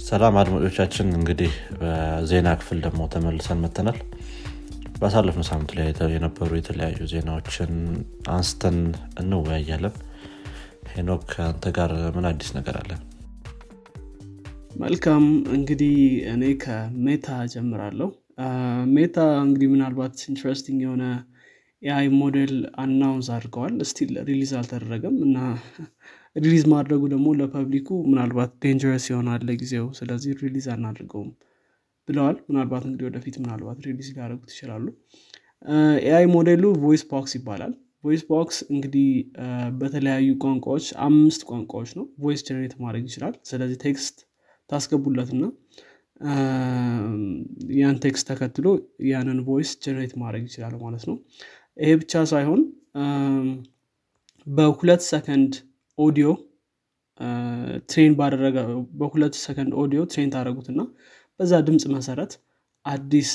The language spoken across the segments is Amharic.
ሰላም አድማጮቻችን እንግዲህ በዜና ክፍል ደግሞ ተመልሰን መተናል ባሳለፍነው ሳምንት ላይ የነበሩ የተለያዩ ዜናዎችን አንስተን እንወያያለን። ሄኖክ አንተ ጋር ምን አዲስ ነገር አለ? መልካም። እንግዲህ እኔ ከሜታ ጀምራለሁ ሜታ እንግዲህ ምናልባት interesting የሆነ የ AI model announce አድርገዋል። still release አልተደረገም እና release ማድረጉ ደግሞ ለ public ኡ ምናልባት dangerous ይሆናል ለጊዜው። ስለዚህ release አናድርገውም ብለዋል። ምናልባት እንግዲህ ወደፊት ምናልባት release ሊያደረጉት ይችላሉ። AI model ኡ Voicebox ይባላል። Voicebox እንግዲህ በተለያዩ ቋንቋዎች አምስት ቋንቋዎች ነው voice generate ማድረግ ይችላል። ስለዚህ text ታስገቡለትና ያን text ተከትሎ ያንን voice generate ማድረግ ይችላል ማለት ነው። ይሄ ብቻ ሳይሆን በሁለት ሰከንድ audio train ባደረገ በሁለት ሰከንድ audio train ታደረጉትና በዛ ድምፅ መሰረት አዲስ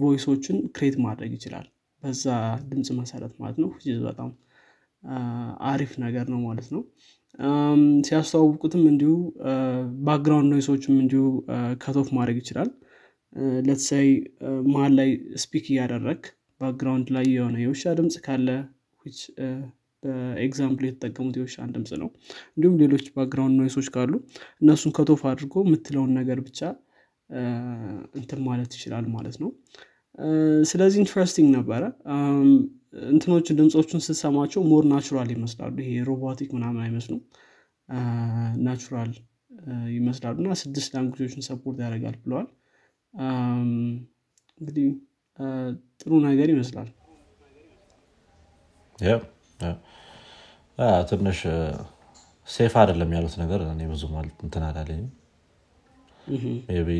voice ኦችን create ማድረግ ይችላል። በዛ ድምፅ መሰረት ማለት ነው። በጣም አሪፍ ነገር ነው ማለት ነው። ሲያስተዋውቁትም እንዲሁ background noise ኦችም እንዲሁ cut off ማድረግ ይችላል። let's say መሀል ላይ speak እያደረግ background ላይ የሆነ የውሻ ድምፅ ካለ በ example የተጠቀሙት የውሻን ድምፅ ነው። እንዲሁም ሌሎች background noise ኦች ካሉ እነሱን cut off አድርጎ የምትለውን ነገር ብቻ እንትን ማለት ይችላል ማለት ነው። ስለዚህ interesting ነበረ። እንትኖችን ድምፆቹን ስትሰማቸው more natural ይመስላሉ ይሄ robotic ምናምን አይመስሉም። natural ይመስላሉ እና ስድስት language ኦችን support ያደርጋል ብለዋል። እንግዲህ ጥሩ ነገር ይመስላል ትንሽ safe አይደለም ያሉት ነገር እኔ ብዙ ማለት እንትን አላለኝም። ቢ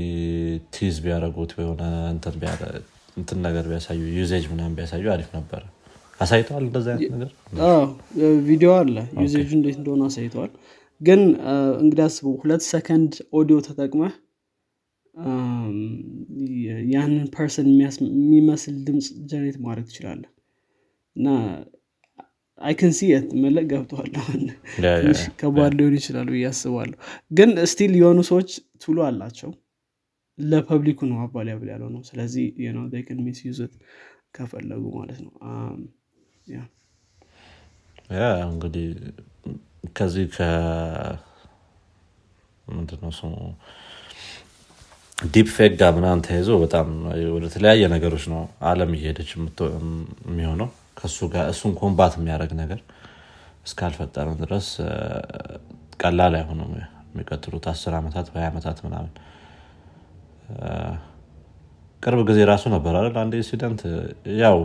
tease ቢያደረጉት የሆነ እንትን ነገር ቢያሳዩ usage ምናምን ቢያሳዩ አሪፍ ነበረ አሳይተዋል እንደዚ አይነት ነገር? ቪዲዮ አለ። ዩዜጁ እንዴት እንደሆነ አሳይተዋል። ግን እንግዲህ አስበው ሁለት ሰከንድ ኦዲዮ ተጠቅመህ ያንን ፐርሰን የሚመስል ድምፅ ጀኔሬት ማድረግ ትችላለህ። እና አይክን ሲየት መለቅ ገብተዋል ከባድ ሊሆን ይችላሉ ብዬ አስባለሁ። ግን ስቲል የሆኑ ሰዎች ቱሎ አላቸው። ለፐብሊኩ ነው አባል ያብል ያለው ነው። ስለዚህ ን ሚስ ዩዝት ከፈለጉ ማለት ነው። yeah እንግዲህ ከዚህ ምንድነው ስሙ? deep fake ጋር ምናምን ተይዞ በጣም ወደ ተለያየ ነገሮች ነው አለም እየሄደች የሚሆነው ከሱ ጋር እሱን combat የሚያደርግ ነገር እስካልፈጠረ ድረስ ቀላል አይሆኑም የሚቀጥሉት አስር ዓመታት ወይ ዓመታት ምናምን። ቅርብ ጊዜ ራሱ ነበር አይደል? አንድ incident ያው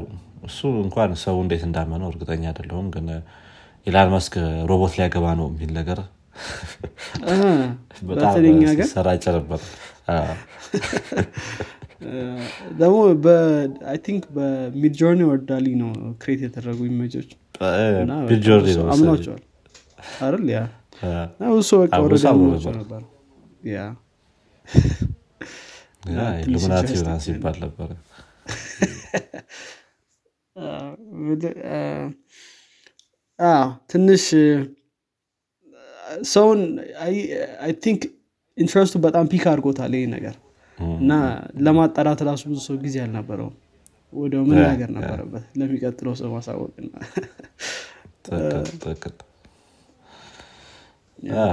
እሱ እንኳን ሰው እንዴት እንዳመነው እርግጠኛ አይደለሁም ግን ኢላን መስክ ሮቦት ሊያገባ ነው የሚል ነገር በጣም ሲሰራጭ ነበር ደግሞ think በ Midjourney ወይ በ DALL-E ነው create የተደረጉ image ኦች። አምኗቸዋል። አይደል? yeah እሱ በቃ ወረዳ አምኗቸው ነበር። yeah Illuminati ሆና ሲባል ነበረ። ትንሽ ሰውን I think interest ኡ በጣም pique አድርጎታል ይህ ነገር እና ለማጣራት ራሱ ብዙ ሰው ጊዜ አልነበረውም። ምን ነገር ነበረበት? ለሚቀጥለው ሰው ማሳወቅ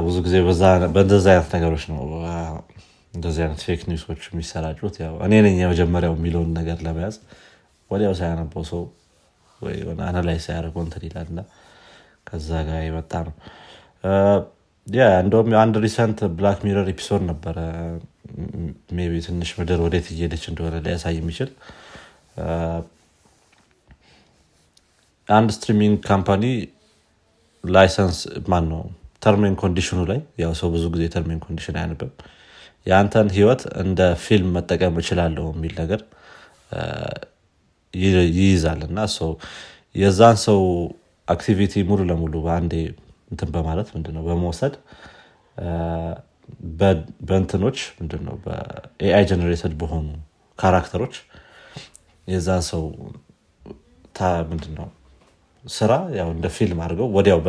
ብዙ ጊዜ በእንደዚ አይነት ነገሮች ነው እንደዚህ አይነት fake news ኦች የሚሰራጩት። ያው እኔ ነኝ የመጀመሪያው የሚለውን ነገር ለመያዝ። ወዲያው ሳያነበው ሰው ወይ analyze ሳያደርገው እንትን ይላል እና ከዛ ጋር የመጣ ነው። እንደውም አንድ recent Black Mirror episode ነበረ ቢ ትንሽ ምድር ወዴት እየሄደች እንደሆነ ሊያሳይ የሚችል አንድ streaming company license ማን ነው term and condition ኑ ላይ ያው ሰው ብዙ ጊዜ term and condition አያነብም የአንተን ህይወት እንደ ፊልም መጠቀም እችላለሁ የሚል ነገር ይይዛል እና የዛን ሰው activity ሙሉ ለሙሉ በአንዴ እንትን በማለት ምንድነው በመውሰድ በእንትኖች ምንድነው? በ AI generated በሆኑ character ኦች የዛን ሰው ምንድነው? ስራ ያው እንደ ፊልም አድርገው ወዲያው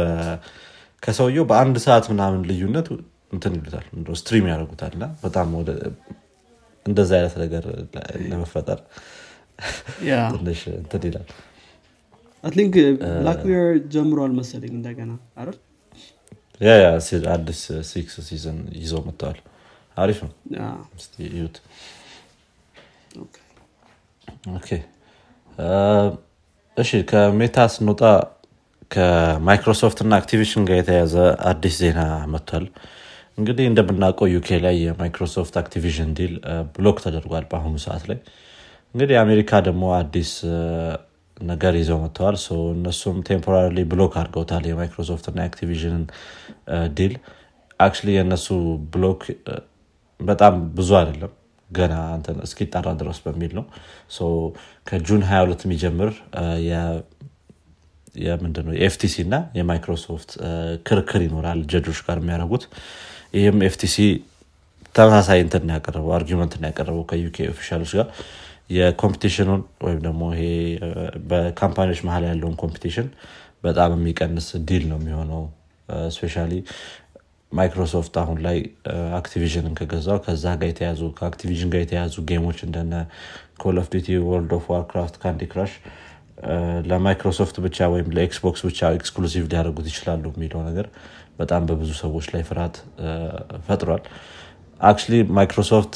ከሰውየው በአንድ ሰዓት ምናምን ልዩነት እንትን ይሉታል። stream ያደርጉታል እና በጣም እንደዚ አይነት ነገር ለመፈጠር ትንሽ እንትን ይላል። think Black Mirror ጀምሯል መሰለኝ እንደገና አይደል አዲስ six season ይዘው መጥተዋል። አሪፍ ነው። Good እሺ ከሜታ ስንወጣ ከማይክሮሶፍት እና አክቲቪዥን ጋር የተያዘ አዲስ ዜና መጥቷል። እንግዲህ እንደምናውቀው ዩኬ ላይ የማይክሮሶፍት አክቲቪዥን deal block ተደርጓል በአሁኑ ሰዓት ላይ። እንግዲህ የአሜሪካ ደግሞ አዲስ ነገር ይዘው መጥተዋል። እነሱም temporary block አድርገውታል የማይክሮሶፍት እና የአክቲቪዥንን deal። Actually የእነሱ block በጣም ብዙ አይደለም ገና እስኪጠራ ድረስ በሚል ነው። ከ June 22 የሚጀምር የምንድነው የ FTC እና የማይክሮሶፍት ክርክር ይኖራል ጀጆች ጋር የሚያደርጉት። ይህም FTC ተመሳሳይ እንትን ያቀረበው argument ያቀረበው ከዩኬ official ኦች ጋር የ competition ኑን ወይም ደግሞ ይሄ በ company ዎች መሀል ያለውን competition በጣም የሚቀንስ deal ነው የሚሆነው። especially ማይክሮሶፍት አሁን ላይ አክቲቪዥንን ከገዛው ከዛ ጋር የተያዙ ከአክቲቪዥን ጋር የተያዙ game ኦች እንደነ Call of Duty World of Warcraft Candy Crush ለማይክሮሶፍት ብቻ ወይም ለ Xbox ብቻ exclusive ሊያደርጉት ይችላሉ የሚለው ነገር በጣም በብዙ ሰዎች ላይ ፍርሃት ፈጥሯል። Actually ማይክሮሶፍት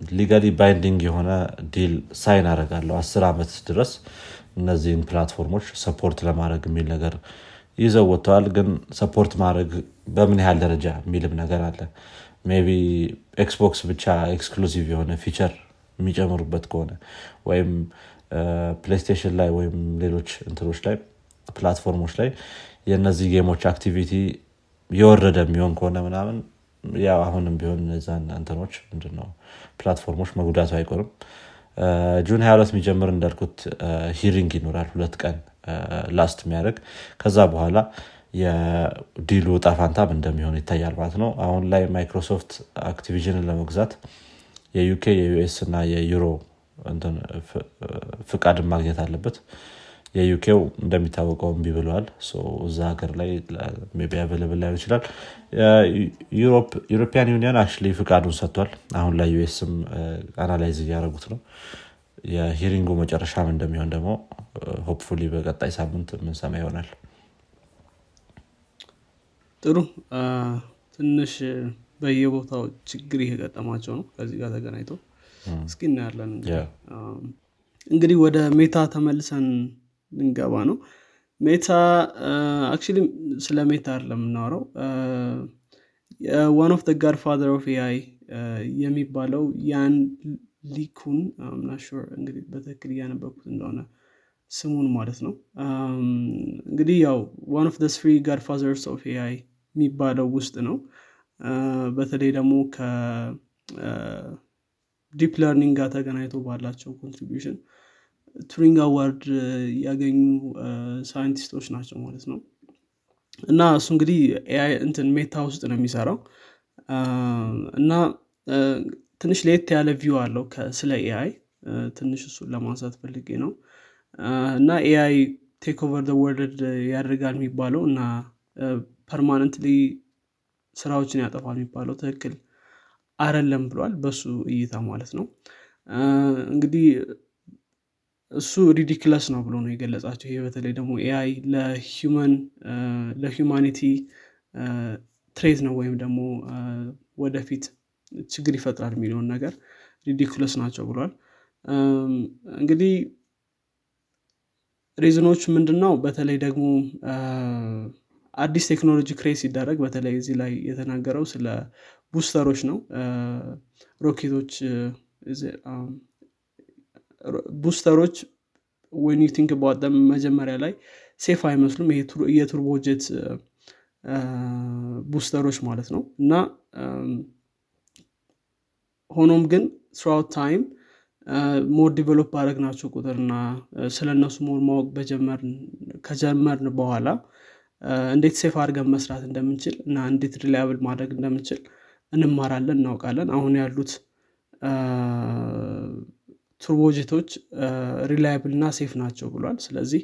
legally binding የሆነ deal sign አደርጋለሁ አስር ዓመት ድረስ እነዚህን platform ኦች support ለማድረግ የሚል ነገር ይዘው ወጥተዋል። ግን support ማድረግ በምን ያህል ደረጃ የሚልም ነገር አለ። ቢ Xbox ብቻ exclusive የሆነ feature የሚጨምሩበት ከሆነ ወይም PlayStation ላይ ወይም ሌሎች እንትኖች ላይ platform ኦች ላይ የእነዚህ game ኦች activity የወረደ የሚሆን ከሆነ ምናምን ያው አሁንም ቢሆን እነዛን እንትኖች ምንድነው platform ኦች መጉዳቱ አይቀርም June 22 የሚጀምር እንዳልኩት hearing ይኖራል ሁለት ቀን last የሚያደርግ ከዛ በኋላ የ deal ኡ እጣፋንታም እንደሚሆን ይታያል ማለት ነው። አሁን ላይ ማይክሮሶፍት አክቲቪዥንን ለመግዛት የዩኬ የ US እና የዩሮ ፍቃድን ማግኘት አለበት የዩኬው እንደሚታወቀው እምቢ ብለዋል እዛ ሀገር ላይ available ላይሆን ይችላል። European Union አክ ፍቃዱን ሰጥቷል። አሁን ላይ US ም analyze እያደረጉት ነው። የ hearing ኡ መጨረሻም እንደሚሆን ደግሞ hopefully በቀጣይ ሳምንት ምንሰማ ይሆናል። ጥሩ። ትንሽ በየቦታው ችግር እየገጠማቸው ነው ከዚህ ጋር ተገናኝቶ። እስኪ እናያለን እንግዲህ ወደ ሜታ ተመልሰን ልንገባ ነው። ሜታ actually ስለ ሜታ አይደለም one of godfather of AI የሚባለው ያን ሊኩን not sure እንግዲህ በትክክል እያነበኩት እንደሆነ ስሙን ማለት ነው። እንግዲህ ያው one of three godfathers of AI የሚባለው ውስጥ ነው። በተለይ ደግሞ ከ deep learning ጋር ተገናኝቶ ባላቸው contribution Turing Award ያገኙ ሳይንቲስቶች ናቸው ማለት ነው። እና እሱ እንግዲህ AI እንትን ሜታ ውስጥ ነው የሚሰራው። እና ትንሽ ለየት ያለ view አለው ስለ AI ትንሽ እሱን ለማንሳት ፈልጌ ነው። እና AI take over world ያደርጋል የሚባለው እና permanently ስራዎችን ያጠፋል የሚባለው ትክክል አይደለም ብሏል በሱ እይታ ማለት ነው። እንግዲህ እሱ ridiculous ነው ብሎ ነው የገለጻቸው። ይሄ በተለይ ደግሞ AI ለ humanity threat ነው ወይም ደግሞ ወደፊት ችግር ይፈጥራል የሚለውን ነገር ridiculous ናቸው ብሏል። እንግዲህ reason ኦች ምንድን ነው በተለይ ደግሞ አዲስ ቴክኖሎጂ create ሲደረግ በተለይ እዚህ ላይ የተናገረው ስለ booster ኦች ነው። ሮኬቶች booster ኦች one think መጀመሪያ ላይ safe አይመስሉም። የ turbojet booster ኦች ማለት ነው። እና ሆኖም ግን throughout time more develop ባደረግናቸው ቁጥርና ስለ እነሱ more ማወቅ ከጀመርን በኋላ እንዴት safe አድርገን መስራት እንደምንችል እና እንዴት reliable ማድረግ እንደምንችል እንማራለን እናውቃለን። አሁን ያሉት turbojet ኦች reliable እና safe ናቸው ብሏል። ስለዚህ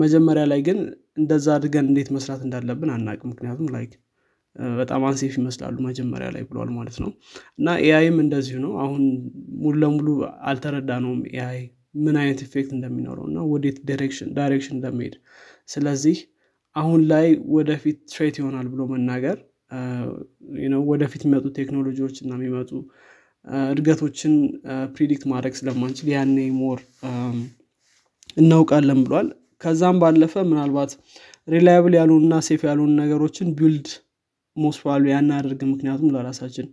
መጀመሪያ ላይ ግን እንደዛ አድርገን እንዴት መስራት እንዳለብን አናውቅ ምክንያቱም like በጣም unsafe ይመስላሉ መጀመሪያ ላይ ብሏል ማለት ነው። እና AI ም እንደዚሁ ነው። አሁን ሙሉ ለሙሉ አልተረዳነውም AI ምን አይነት effect እንደሚኖረው እና ወዴት direction እንደሚሄድ። ስለዚህ አሁን ላይ ወደፊት threat ይሆናል ብሎ መናገር ወደፊት የሚመጡ ቴክኖሎጂዎች እና የሚመጡ እድገቶችን predict ማድረግ ስለማንችል ያኔ more እናውቃለን ብሏል። ከዛም ባለፈ ምናልባት reliable ያልሆኑና safe ያልሆኑ ነገሮችን build probably አናደርግ ምክንያቱም ለራሳችን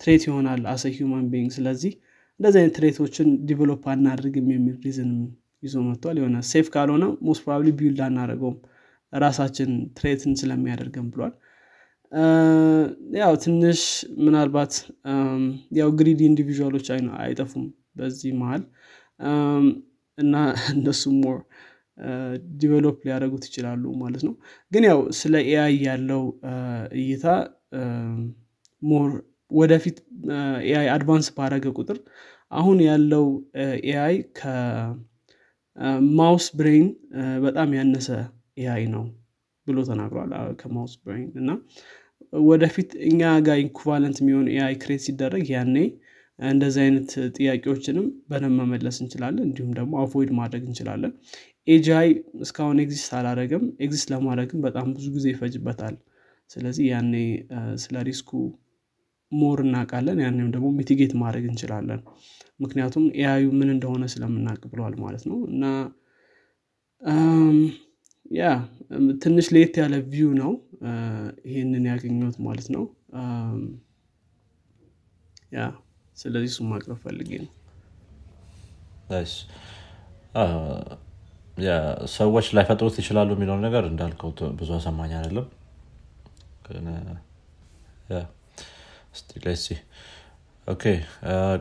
threat ይሆናል as human being ስለዚህ እንደዚህ አይነት threat ኦችን develop አናደርግም የሚል reason ም ይዞ መጥቷል። የሆነ safe ካልሆነ most probably build አናደርገውም። ራሳችን threat ን ስለሚያደርገን ብሏል ያው ትንሽ ምናልባት ያው greedy individual ኦች አይጠፉም በዚህ መሀል እና እነሱ more develop ሊያደረጉት ይችላሉ ማለት ነው። ግን ያው ስለ AI ያለው እይታ more ወደፊት AI advance ባረገ ቁጥር አሁን ያለው AI ከ mouse brain በጣም ያነሰ AI ነው ብሎ ተናግሯል ከ mouse brain እና ወደፊት እኛ ጋር equivalent የሚሆን AI create ሲደረግ ያኔ እንደዚህ አይነት ጥያቄዎችንም በደንብ መመለስ እንችላለን። እንዲሁም ደግሞ avoid ማድረግ እንችላለን። AGI እስካሁን exist አላረግም exist ለማድረግም በጣም ብዙ ጊዜ ይፈጅበታል። ስለዚህ ያኔ ስለ risk ኡ more እናውቃለን። ያንም ደግሞ mitigate ማድረግ እንችላለን። ምክንያቱም AI ዩ ምን እንደሆነ ስለምናውቅ ብለዋል ማለት ነው። እና ያ ትንሽ ለየት ያለ view ነው ይህንን ያገኘሁት ማለት ነው። ያ ስለዚህ እሱ ማቅረብ ፈልጌ ነው። ሰዎች ላይፈጥሩት ይችላሉ የሚለውን ነገር እንዳልከው ብዙ አሳማኝ አይደለም።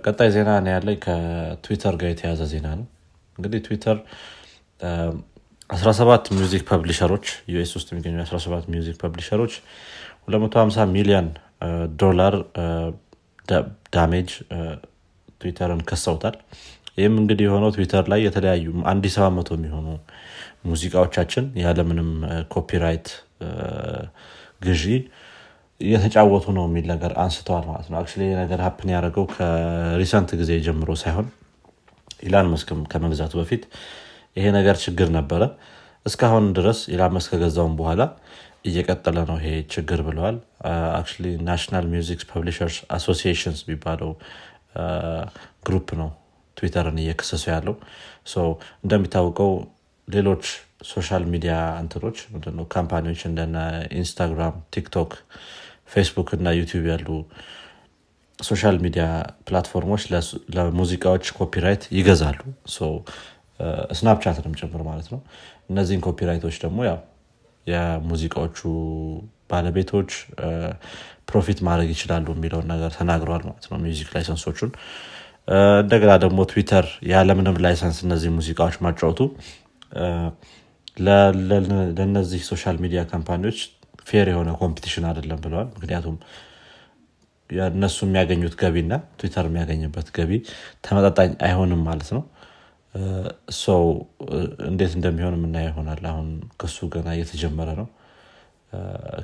ቀጣይ ዜና ነው ያለኝ ከትዊተር ጋር የተያዘ ዜና ነው። እንግዲህ ትዊተር 17 music publisher ኦች US ውስጥ የሚገኙ 17 music publisher ኦች 250 ሚሊዮን ዶላር damage ትዊተርን ከሰውታል። ይህም እንግዲህ የሆነው ትዊተር ላይ የተለያዩ አንድ መቶ የሚሆኑ ሙዚቃዎቻችን ያለምንም copyright ግዢ እየተጫወቱ ነው የሚል ነገር አንስተዋል ማለት ነው። አክ ነገር happen ያደረገው ከ recent ጊዜ ጀምሮ ሳይሆን ኢሎን ማስክም ከመግዛቱ በፊት ይሄ ነገር ችግር ነበረ። እስካሁን ድረስ ኢሎን ማስክ ከገዛውን በኋላ እየቀጠለ ነው ይሄ ችግር ብለዋል። አክ National Music Publishers Associations የሚባለው group ነው ትዊተርን እየከሰሱ ያለው። እንደሚታወቀው ሌሎች social media እንትኖች company ዎች እንደነ ኢንስታግራም ቲክቶክ ፌስቡክ እና ዩቲዩብ ያሉ social media platform ኦች ለሙዚቃዎች copyright ይገዛሉ ስናፕቻትንም ጭምር ማለት ነው። እነዚህን copyright ኦች ደግሞ ያው የሙዚቃዎቹ ባለቤቶች profit ማድረግ ይችላሉ የሚለውን ነገር ተናግረዋል ማለት ነው music license ኦቹን። እንደገና ደግሞ ትዊተር ያለምንም license እነዚህ ሙዚቃዎች ማጫወቱ ለእነዚህ social media company ዎች fair የሆነ competition አይደለም ብለዋል። ምክንያቱም እነሱ የሚያገኙት ገቢና ትዊተር የሚያገኝበት ገቢ ተመጣጣኝ አይሆንም ማለት ነው ሰው እንዴት እንደሚሆን የምናየ ይሆናል። አሁን ክሱ ገና እየተጀመረ ነው።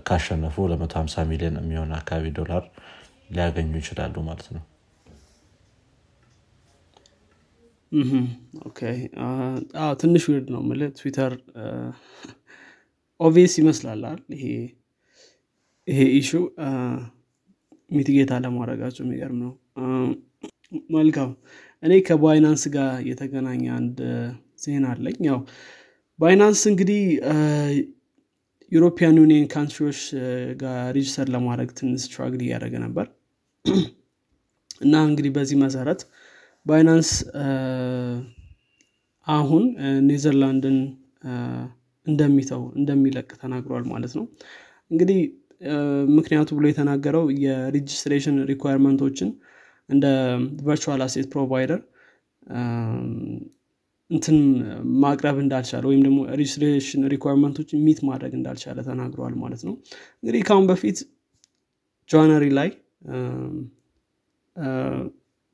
ካሸነፉ ለ150 ሚሊዮን የሚሆን አካባቢ ዶላር ሊያገኙ ይችላሉ ማለት ነው። ትንሽ weird ነው ምል ትዊተር obvious ይመስላል ይሄ issue mitigate አለማድረጋቸው የሚገርም ነው። መልካም እኔ ከባይናንስ ጋር የተገናኘ አንድ ዜና አለኝ። ያው ባይናንስ እንግዲህ European Union country ዎች ጋር register ለማድረግ ትንሽ struggle እያደረገ ነበር። እና እንግዲህ በዚህ መሰረት ባይናንስ አሁን ኔዘርላንድን እንደሚተው እንደሚለቅ ተናግሯል ማለት ነው። እንግዲህ ምክንያቱ ብሎ የተናገረው የ registration requirement ኦችን እንደ virtual asset provider እንትን ማቅረብ እንዳልቻለ ወይም ደግሞ registration requirement ኦች meet ማድረግ እንዳልቻለ ተናግረዋል ማለት ነው። እንግዲህ ካሁን በፊት January ላይ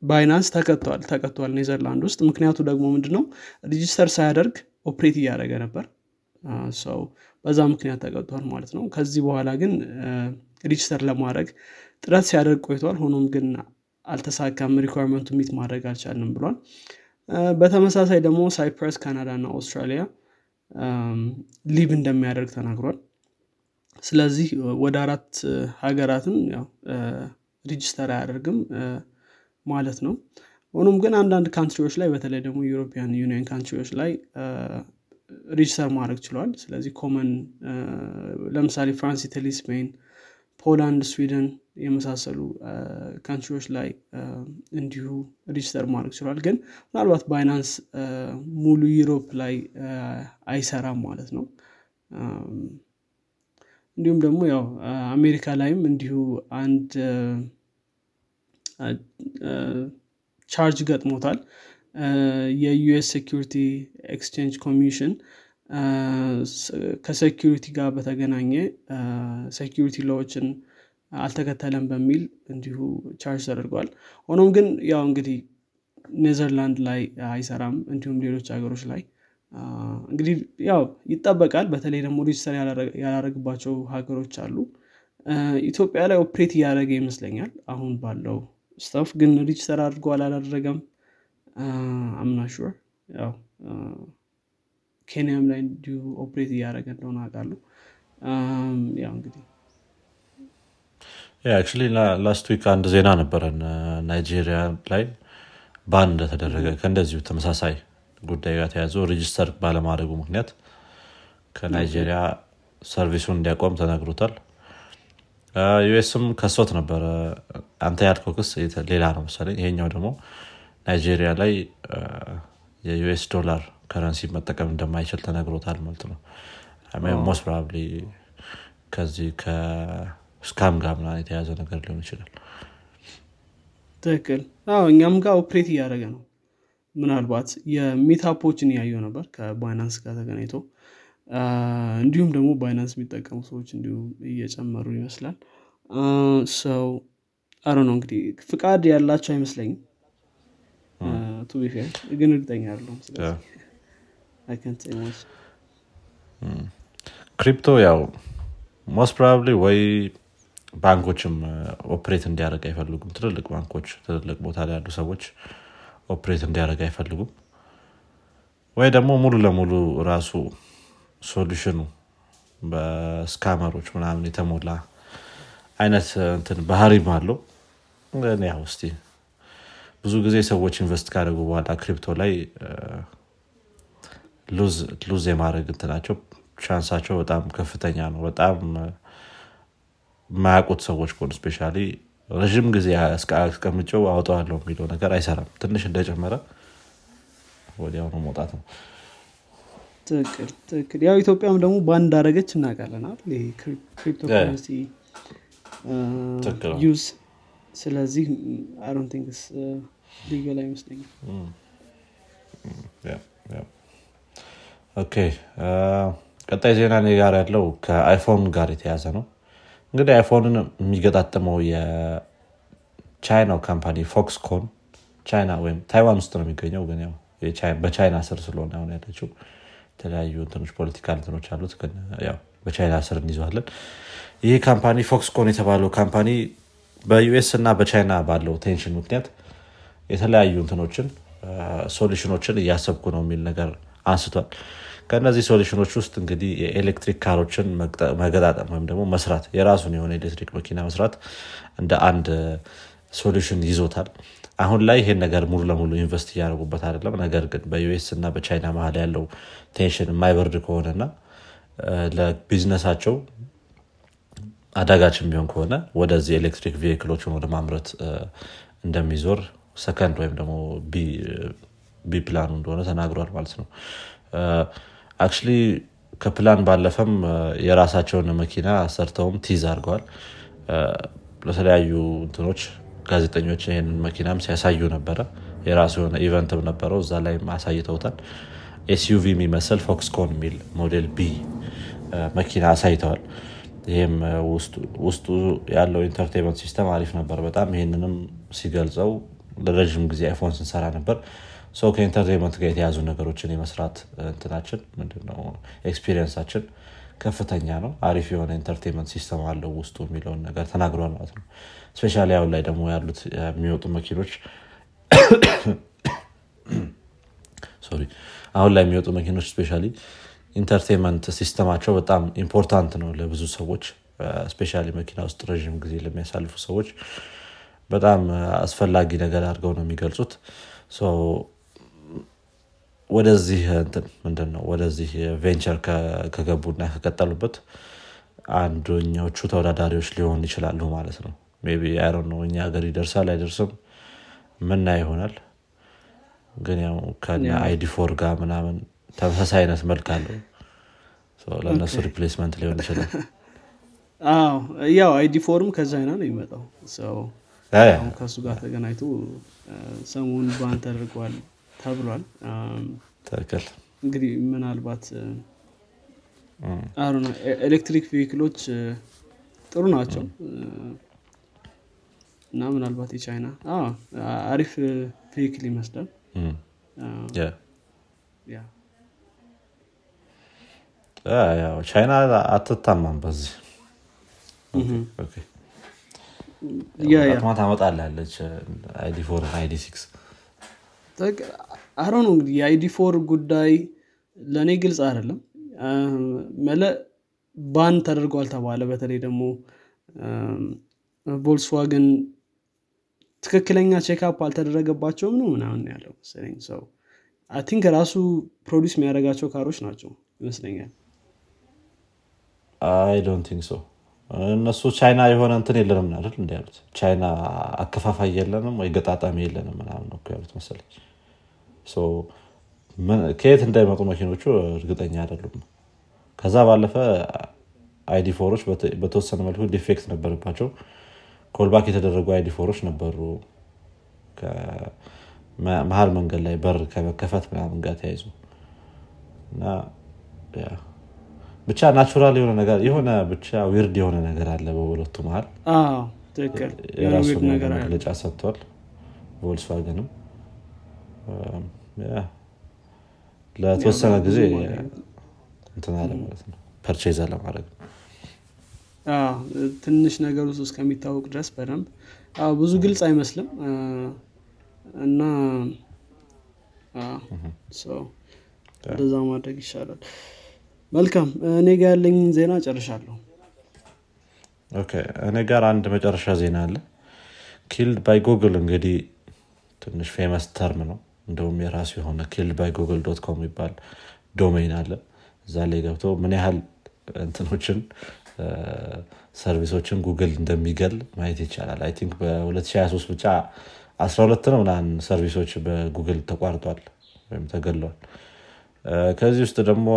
ባይናንስ ተቀጥቷል ተቀጥቷል ኔዘርላንድ ውስጥ። ምክንያቱ ደግሞ ምንድነው? register ሳያደርግ operate እያደረገ ነበር። ሰው በዛ ምክንያት ተቀጥቷል ማለት ነው። ከዚህ በኋላ ግን register ለማድረግ ጥረት ሲያደርግ ቆይቷል። ሆኖም ግን አልተሳካም requirement ኡ meet ማድረግ አልቻልንም ብሏል። በተመሳሳይ ደግሞ ሳይፕረስ ካናዳ እና አውስትራሊያ leave እንደሚያደርግ ተናግሯል። ስለዚህ ወደ አራት ሀገራትን register አያደርግም ማለት ነው። ሆኖም ግን አንዳንድ country ዎች ላይ በተለይ ደግሞ European Union country ዎች ላይ register ማድረግ ችሏል። ስለዚህ common ለምሳሌ France Italy ስፔን ፖላንድ ስዊድን የመሳሰሉ country ዎች ላይ እንዲሁ register ማድረግ ችሏል ግን ምናልባት Binance ሙሉ Europe ላይ አይሰራም ማለት ነው። እንዲሁም ደግሞ ያው አሜሪካ ላይም እንዲሁ አንድ ቻርጅ ገጥሞታል። የ US security exchange commission ከ security ጋር በተገናኘ security law ዎችን አልተከተለም በሚል እንዲሁ ቻርጅ ተደርጓል። ሆኖም ግን ያው እንግዲህ ኔዘርላንድ ላይ አይሰራም እንዲሁም ሌሎች ሀገሮች ላይ እንግዲህ ያው ይጠበቃል። በተለይ ደግሞ register ያላረግባቸው ሀገሮች አሉ። ኢትዮጵያ ላይ operate እያደረገ ይመስለኛል አሁን ባለው staff። ግን register አድርጎ አላላደረገም I'm not sure ያው ኬንያም ላይ እንዲሁ operate እያደረገ እንደሆነ አውቃለሁ። ያው እንግዲህ actually last week አንድ ዜና ነበረን ናይጄሪያ ላይ ban እንደተደረገ ከእንደዚሁ ተመሳሳይ ጉዳይ ጋር ተያዘው register ባለማድረጉ ምክንያት ከናይጄሪያ service ኡን እንዲያቆም ተነግሮታል። US ም ከሶት ነበረ። አንተ ያልከው ክስ ሌላ ነው መሰለኝ። ይሄኛው ደግሞ ናይጄሪያ ላይ የ US ዶላር currency መጠቀም እንደማይችል ተነግሮታል ማለት ነው። most probably ከዚህ ከ scam ጋር ምናምን የተያዘ ነገር ሊሆን ይችላል። ትክክል። እኛም ጋር operate እያደረገ ነው። ምናልባት የ meetup ኦችን እያየው ነበር ከ Binance ጋር ተገናኝቶ። እንዲሁም ደግሞ Binance የሚጠቀሙ ሰዎች እንዲሁም እየጨመሩ ይመስላል። ሰው አረ ነው እንግዲህ ፍቃድ ያላቸው አይመስለኝም። to be fair ግን እርግጠኛ ያለውም crypto ያው most probably ወይ ባንኮችም operate እንዲያደርግ አይፈልጉም። ትልልቅ ባንኮች ትልልቅ ቦታ ላይ ያሉ ሰዎች operate እንዲያደርግ አይፈልጉም። ወይ ደግሞ ሙሉ ለሙሉ ራሱ solution ኡ በ scammer ኦች ምናምን የተሞላ አይነት እንትን ባህሪም አለው። ያው ብዙ ጊዜ ሰዎች invest ካደረጉ በኋላ crypto ላይ lose የማድረግ እንትናቸው chance ኣቸው በጣም ከፍተኛ ነው። በጣም የማያውቁት ሰዎች ከሆኑ specially ረዥም ጊዜ አስቀምጨው አውጠዋለሁ የሚለው ነገር አይሰራም። ትንሽ እንደጨመረ ወዲያውኑ መውጣት ነው። ትክክል ትክክል። ያው ኢትዮጵያም ደግሞ banned አረገች እናውቃለናል ይሄ cryptocurrency use ስለዚህ I don't think it's legal አይመስለኝም okay ቀጣይ ዜና እኔ ጋር ያለው ከ iPhone ጋር የተያዘ ነው። እንግዲህ iPhone ን የሚገጣጥመው የቻይናው company Foxconn ቻይና ወይም ታይዋን ውስጥ ነው የሚገኘው። ግን በቻይና ስር ስለሆነ አሁን ያለችው የተለያዩ እንትኖች political እንትኖች አሉት። ግን በቻይና ስር እንይዘዋለን። ይህ company Foxconn የተባለው company በ US እና በቻይና ባለው tension ምክንያት የተለያዩ እንትኖችን solution ኦችን እያሰብኩ ነው የሚል ነገር አንስቷል ከእነዚህ solution ኦች ውስጥ እንግዲህ የኤሌክትሪክ car ኦችን መገጣጠም ወይም ደግሞ መስራት የራሱን የሆነ ኤሌክትሪክ መኪና መስራት እንደ አንድ solution ይዞታል። አሁን ላይ ይሄን ነገር ሙሉ ለሙሉ invest እያደረጉበት አይደለም። ነገር ግን በ US እና በቻይና መሀል ያለው tension የማይበርድ ከሆነና ለቢዝነሳቸው አዳጋች የሚሆን ከሆነ ወደዚህ electric vehicle ኦችን ወደ ማምረት እንደሚዞር ሰከንድ ወይም ደግሞ B plan ኡ እንደሆነ ተናግሯል ማለት ነው actually ከ plan ባለፈም የራሳቸውን መኪና ሰርተውም tease አድርገዋል። ለተለያዩ እንትኖች ጋዜጠኞች ይህንን መኪናም ሲያሳዩ ነበረ። የራሱ የሆነ event ም ነበረው። እዛ ላይ አሳይተውታል። SUV የሚመስል Foxconn የሚል Model B መኪና አሳይተዋል። ይህም ውስጡ ያለው entertainment system አሪፍ ነበር በጣም። ይህንንም ሲገልጸው ለረዥም ጊዜ iPhone ስንሰራ ነበር ሰው ከ entertainment ጋር የተያዙ ነገሮችን የመስራት እንትናችን ምንድነው? experience ኣችን ከፍተኛ ነው። አሪፍ የሆነ entertainment system አለው ውስጡ የሚለውን ነገር ተናግሯል ማለት ነው። specially አሁን ላይ ደግሞ ያሉት የሚወጡ መኪኖች sorry አሁን ላይ የሚወጡ መኪኖች specially entertainment system ኣቸው በጣም important ነው ለብዙ ሰዎች። specially መኪና ውስጥ ረዥም ጊዜ ለሚያሳልፉ ሰዎች በጣም አስፈላጊ ነገር አድርገው ነው የሚገልጹት ወደዚህ እንትን ምንድን ነው ወደዚህ venture ከገቡና ከቀጠሉበት አንዱኛዎቹ ተወዳዳሪዎች ሊሆን ይችላሉ ማለት ነው። ቢ አይሮ ነው እኛ ሀገር ይደርሳል አይደርስም ምና ይሆናል። ግን ያው ከነ ID four ጋር ምናምን ተመሳሳይ አይነት መልክ አለው። ለእነሱ replacement ሊሆን ይችላል። ያው ID four ም ከቻይና ነው የሚመጣው። ከእሱ ጋር ተገናኝቶ ሰሞን ባን ተደርጓል ተብሏል። ትክክል። እንግዲህ ምናልባት ኤሌክትሪክ ቬሂክሎች ጥሩ ናቸው። እና ምናልባት የቻይና አሪፍ ቬሂክል ይመስላል። ቻይና አትታማም በዚህ። ታመጣላለች ID four ID six ነው እንግዲህ የ ID four ጉዳይ ለእኔ ግልጽ አይደለም። መለ ban ተደርጓል ተባለ። በተለይ ደግሞ ቮልስዋግን ትክክለኛ checkup አልተደረገባቸውም ነው ምናምን ያለው መሰለኝ። ሰው አይ ራሱ produce የሚያደርጋቸው car ኦች ናቸው ይመስለኛል። I don't think so እነሱ ቻይና የሆነ እንትን የለንም አይደል? እንዲ ያሉት ቻይና አከፋፋይ የለንም ወይ ገጣጣሚ የለንም ምናምን ነው ያሉት መሰለኝ ከየት እንዳይመጡ መኪኖቹ እርግጠኛ አይደሉም። ከዛ ባለፈ ID four ኦች በተወሰነ መልኩ defect ነበረባቸው። callback የተደረጉ ID four ኦች ነበሩ። መሀል መንገድ ላይ በር ከመከፈት ምናምን ጋር ተያይዞ እና ብቻ natural የሆነ ነገር የሆነ ብቻ weird የሆነ ነገር አለ በሁለቱ መሀል የራሱን መግለጫ ሰጥቷል። ቮልስዋገንም ለተወሰነ ጊዜ እንትን አለ ማለት ነው። purchase ለማድረግ ትንሽ ነገር ውስጥ እስከሚታወቅ ድረስ በደንብ። ብዙ ግልጽ አይመስልም። እና እንደዛ ማድረግ ይሻላል። መልካም እኔ ጋር ያለኝ ዜና ጨርሻለሁ። እኔ ጋር አንድ መጨረሻ ዜና አለ። Killed by Google እንግዲህ ትንሽ famous term ነው እንደውም የራሱ የሆነ Killed by Google dot com የሚባል domain አለ። እዛ ላይ ገብቶ ምን ያህል እንትኖችን service ኦችን Google እንደሚገል ማየት ይቻላል። I think በ2023 ብቻ 12 ነው ምናን service ኦች በ Google ተቋርጧል ወይም ተገለዋል ከዚህ ውስጥ ደግሞ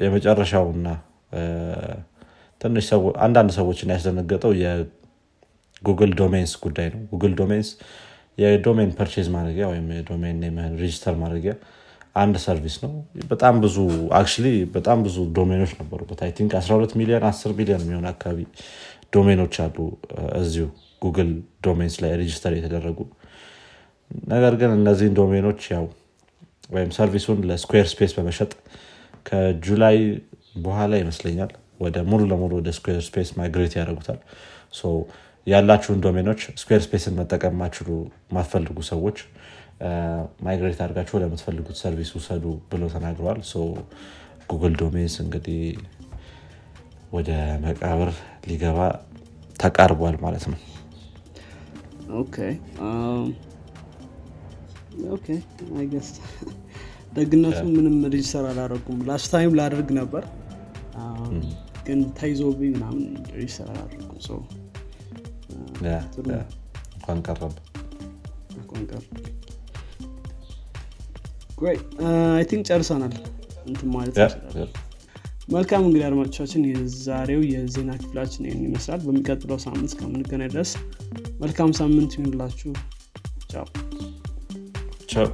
የመጨረሻውና ትንሽ አንዳንድ ሰዎችን ያስደነገጠው የ Google Domains ጉዳይ ነው። Google Domains የ domain purchase ማድረጊያ ወይም የ domain register ማድረጊያ አንድ service ነው። በጣም ብዙ actually በጣም ብዙ domain ኦች ነበሩበት I think 12 ሚሊዮን 10 ሚሊዮን የሚሆን አካባቢ domain ኦች አሉ እዚሁ Google Domains ላይ register የተደረጉ። ነገር ግን እነዚህን domain ኦች ያው ወይም service ኡን ለ Squarespace በመሸጥ ከጁላይ በኋላ ይመስለኛል ወደ ሙሉ ለሙሉ ወደ Squarespace migrate ያደርጉታል ያላችሁን domain ኦች Squarespace ን መጠቀም ማችሉ ማትፈልጉ ሰዎች migrate አድርጋችሁ ወደምትፈልጉት service ውሰዱ ብለው ተናግረዋል። Google Domains እንግዲህ ወደ መቃብር ሊገባ ተቃርቧል ማለት ነው። ደግነቱ ምንም register አላደረጉም last time ላደርግ ነበር። ግን ተይዞብኝ ምናምን register አላደረጉም እንኳን ቀረብ I think ጨርሰናል። እንትን ማለት መልካም እንግዲህ አድማጮቻችን የዛሬው የዜና ክፍላችን ይህን ይመስላል። በሚቀጥለው ሳምንት እስከምንገናኝ ድረስ መልካም ሳምንት ይሁንላችሁ። ቻው። ቻው